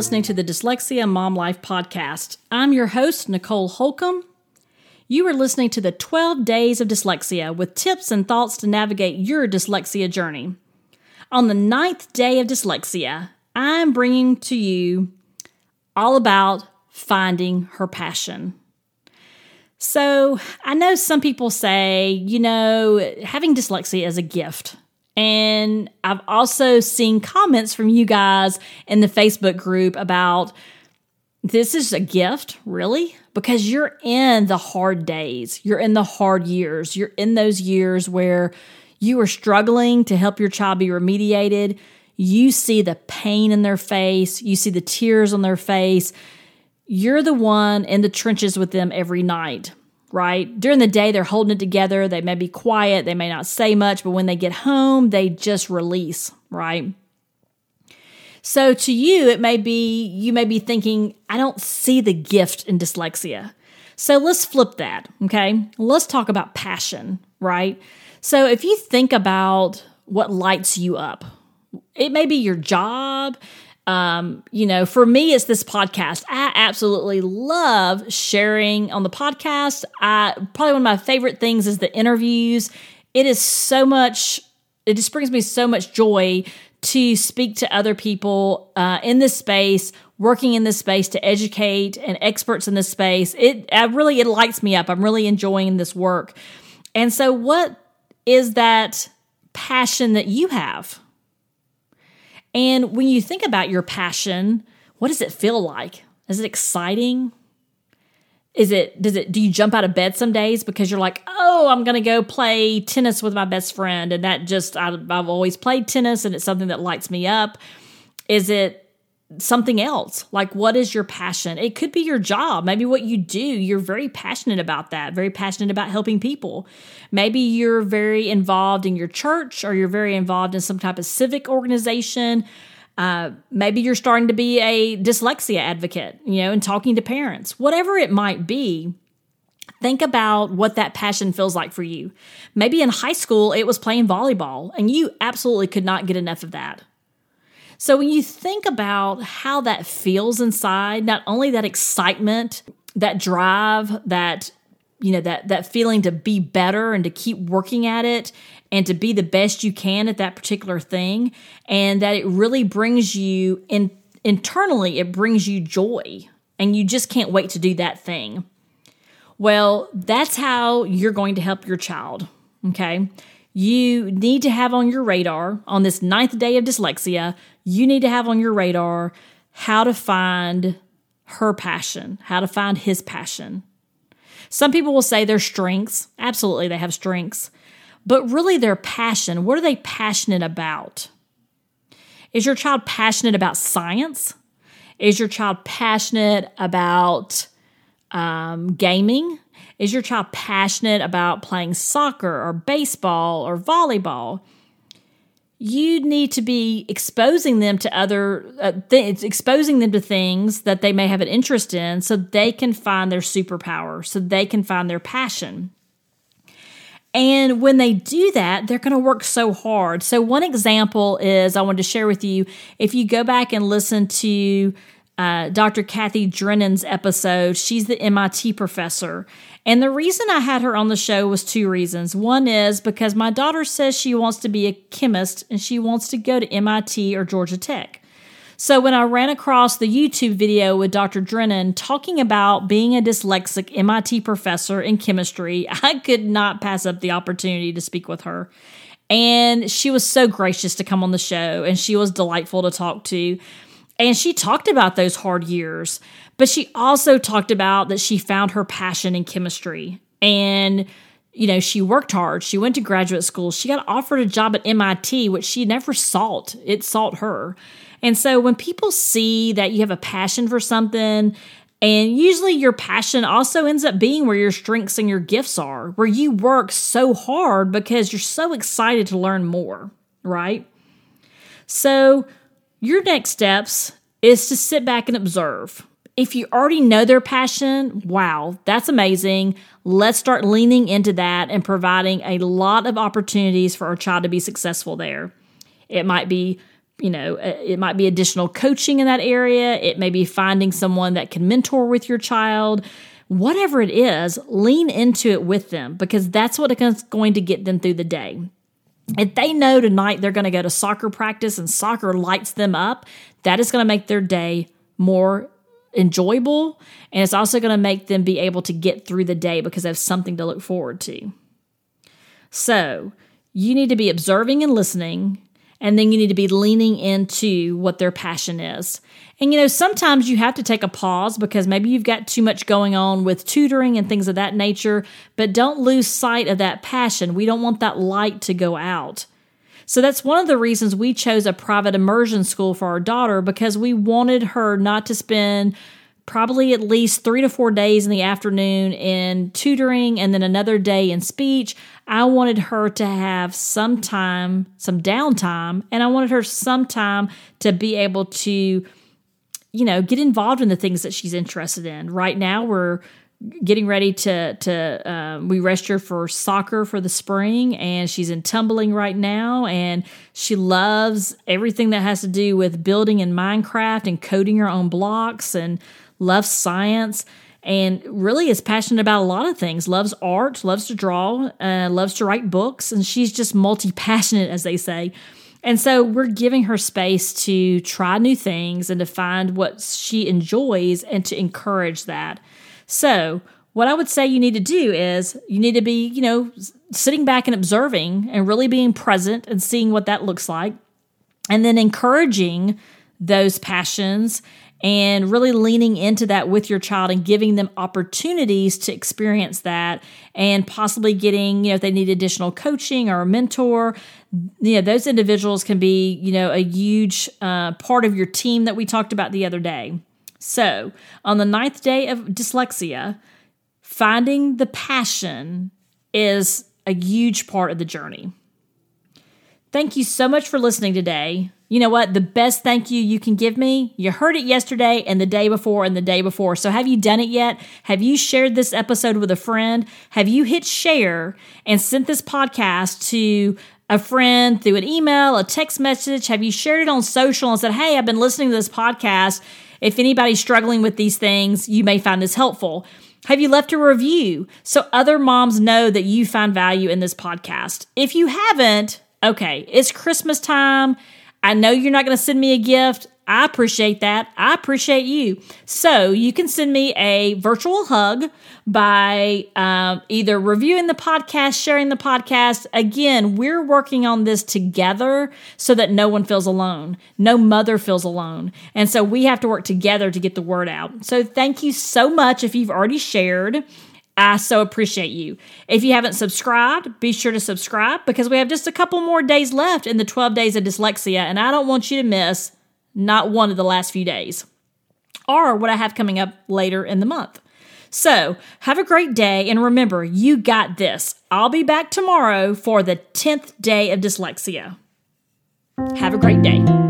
listening to the Dyslexia Mom Life podcast. I'm your host, Nicole Holcomb. You are listening to the 12 Days of Dyslexia with tips and thoughts to navigate your dyslexia journey. On the ninth day of dyslexia, I'm bringing to you all about finding her passion. So, I know some people say, you know, having dyslexia is a gift. And I've also seen comments from you guys in the Facebook group about this is a gift, really? Because you're in the hard days, you're in the hard years, you're in those years where you are struggling to help your child be remediated. You see the pain in their face, you see the tears on their face. You're the one in the trenches with them every night right? During the day, they're holding it together. They may be quiet, they may not say much, but when they get home, they just release, right? So to you, it may be, you may be thinking, I don't see the gift in dyslexia. So let's flip that, okay? Let's talk about passion, right? So if you think about what lights you up, it may be your job, um, you know, for me, it's this podcast. I absolutely love sharing on the podcast. I probably one of my favorite things is the interviews. It is so much, it just brings me so much joy to speak to other people uh, in this space, working in this space to educate and experts in this space. It I really it lights me up. I'm really enjoying this work. And so, what is that passion that you have? And when you think about your passion, what does it feel like? Is it exciting? Is it does it do you jump out of bed some days because you're like, "Oh, I'm going to go play tennis with my best friend." And that just I, I've always played tennis and it's something that lights me up. Is it something else. Like, what is your passion? It could be your job. Maybe what you do, you're very passionate about that, very passionate about helping people. Maybe you're very involved in your church or you're very involved in some type of civic organization. Uh, maybe you're starting to be a dyslexia advocate, you know, and talking to parents. Whatever it might be, Think about what that passion feels like for you. Maybe in high school, it was playing volleyball, and you absolutely could not get enough of that. So when you think about how that feels inside, not only that excitement, that drive, that you know that that feeling to be better and to keep working at it and to be the best you can at that particular thing and that it really brings you in internally it brings you joy and you just can't wait to do that thing. Well, that's how you're going to help your child, okay? You need to have on your radar on this ninth day of dyslexia you need to have on your radar how to find her passion, how to find his passion. Some people will say their strengths. Absolutely, they have strengths. But really, their passion, what are they passionate about? Is your child passionate about science? Is your child passionate about um, gaming? Is your child passionate about playing soccer or baseball or volleyball? you need to be exposing them to other uh, things, exposing them to things that they may have an interest in so they can find their superpower, so they can find their passion. And when they do that, they're going to work so hard. So, one example is I wanted to share with you if you go back and listen to uh, Dr. Cathy Drennan's episode, she's the MIT professor. And the reason I had her on the show was two reasons. One is because my daughter says she wants to be a chemist and she wants to go to MIT or Georgia Tech. So when I ran across the YouTube video with Dr. Drennan talking about being a dyslexic MIT professor in chemistry, I could not pass up the opportunity to speak with her. And she was so gracious to come on the show and she was delightful to talk to. And she talked about those hard years, but she also talked about that she found her passion in chemistry. And, you know, she worked hard. She went to graduate school. She got offered a job at MIT, which she never sought. It sought her. And so when people see that you have a passion for something, and usually your passion also ends up being where your strengths and your gifts are, where you work so hard because you're so excited to learn more, right? So, your next steps is to sit back and observe. If you already know their passion, wow, that's amazing. Let's start leaning into that and providing a lot of opportunities for our child to be successful there. It might be you know, uh, it might be additional coaching in that area. It may be finding someone that can mentor with your child. Whatever it is, lean into it with them because that's what is going to get them through the day. If they know tonight they're going to go to soccer practice and soccer lights them up, that is going to make their day more enjoyable. And it's also going to make them be able to get through the day because they have something to look forward to. So you need to be observing and listening and then you need to be leaning into what their passion is. And you know, sometimes you have to take a pause because maybe you've got too much going on with tutoring and things of that nature, but don't lose sight of that passion. We don't want that light to go out. So that's one of the reasons we chose a private immersion school for our daughter because we wanted her not to spend probably at least three to four days in the afternoon in tutoring and then another day in speech. I wanted her to have some time, some downtime, and I wanted her some time to be able to, you know, get involved in the things that she's interested in. Right now, we're getting ready to to um, we register for soccer for the spring and she's in tumbling right now and she loves everything that has to do with building in minecraft and coding her own blocks and loves science, and really is passionate about a lot of things. Loves art, loves to draw, uh, loves to write books, and she's just multi passionate, as they say. And so we're giving her space to try new things and to find what she enjoys and to encourage that. So, what I would say you need to do is you need to be, you know, sitting back and observing and really being present and seeing what that looks like. And then encouraging those passions and really leaning into that with your child and giving them opportunities to experience that and possibly getting, you know, if they need additional coaching or a mentor, you know, those individuals can be, you know, a huge uh, part of your team that we talked about the other day. So, on the ninth day of dyslexia, finding the passion is a huge part of the journey. Thank you so much for listening today. You know what? The best thank you you can give me, you heard it yesterday and the day before and the day before. So have you done it yet? Have you shared this episode with a friend? Have you hit share and sent this podcast to a friend through an email, a text message? Have you shared it on social and said, hey, I've been listening to this podcast. If anybody's struggling with these things, you may find this helpful. Have you left a review so other moms know that you find value in this podcast? If you haven't, okay, it's Christmas time. I know you're not going to send me a gift. I appreciate that. I appreciate you. So you can send me a virtual hug by um, either reviewing the podcast, sharing the podcast. Again, we're working on this together so that no one feels alone. No mother feels alone. And so we have to work together to get the word out. So thank you so much if you've already shared. I so appreciate you. If you haven't subscribed, be sure to subscribe because we have just a couple more days left in the 12 days of dyslexia, and I don't want you to miss not one of the last few days or what I have coming up later in the month. So, have a great day, and remember, you got this. I'll be back tomorrow for the 10th day of dyslexia. Have a great day.